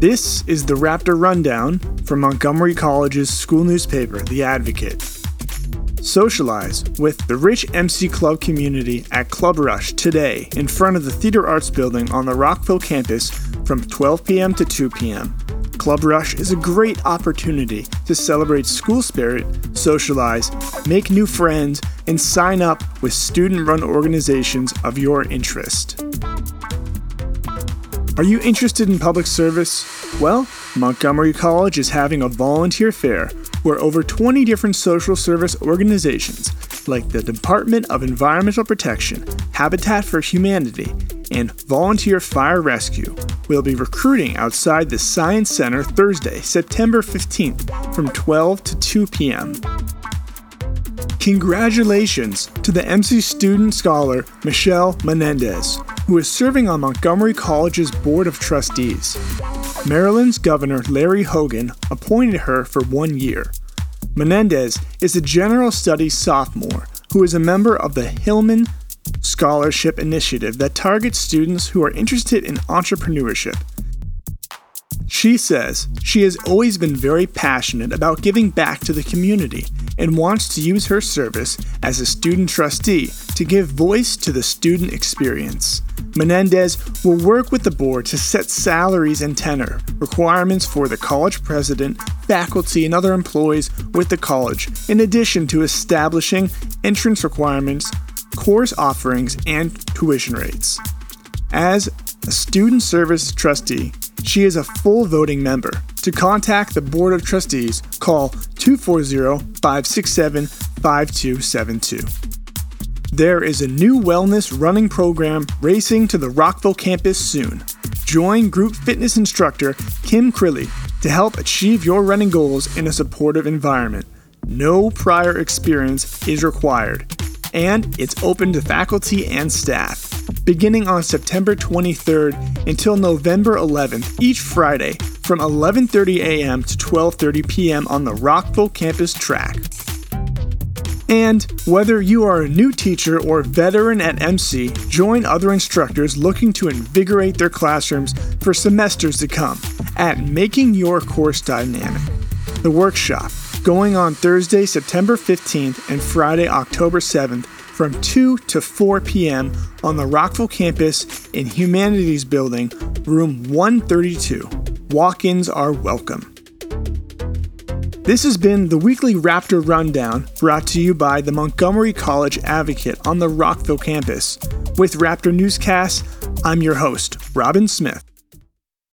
This is the Raptor Rundown from Montgomery College's school newspaper, The Advocate. Socialize with the rich MC Club community at Club Rush today in front of the Theater Arts Building on the Rockville campus from 12 p.m. to 2 p.m. Club Rush is a great opportunity to celebrate school spirit, socialize, make new friends, and sign up with student run organizations of your interest. Are you interested in public service? Well, Montgomery College is having a volunteer fair where over 20 different social service organizations, like the Department of Environmental Protection, Habitat for Humanity, and Volunteer Fire Rescue, will be recruiting outside the Science Center Thursday, September 15th from 12 to 2 p.m. Congratulations to the MC student scholar Michelle Menendez, who is serving on Montgomery College's Board of Trustees. Maryland's Governor Larry Hogan appointed her for one year. Menendez is a general studies sophomore who is a member of the Hillman Scholarship Initiative that targets students who are interested in entrepreneurship. She says she has always been very passionate about giving back to the community and wants to use her service as a student trustee to give voice to the student experience. Menendez will work with the board to set salaries and tenure, requirements for the college president, faculty, and other employees with the college, in addition to establishing entrance requirements, course offerings, and tuition rates. As a student service trustee, she is a full voting member. To contact the Board of Trustees, call 240 567 5272. There is a new wellness running program racing to the Rockville campus soon. Join group fitness instructor Kim Crilly to help achieve your running goals in a supportive environment. No prior experience is required, and it's open to faculty and staff. Beginning on September 23rd until November 11th, each Friday from 11:30 a.m. to 12:30 p.m. on the Rockville campus track. And whether you are a new teacher or veteran at MC, join other instructors looking to invigorate their classrooms for semesters to come at Making Your Course Dynamic. The workshop, going on Thursday, September 15th and Friday, October 7th from 2 to 4 p.m. on the Rockville campus in Humanities Building, room 132. Walk ins are welcome. This has been the weekly Raptor Rundown brought to you by the Montgomery College Advocate on the Rockville campus. With Raptor Newscast, I'm your host, Robin Smith.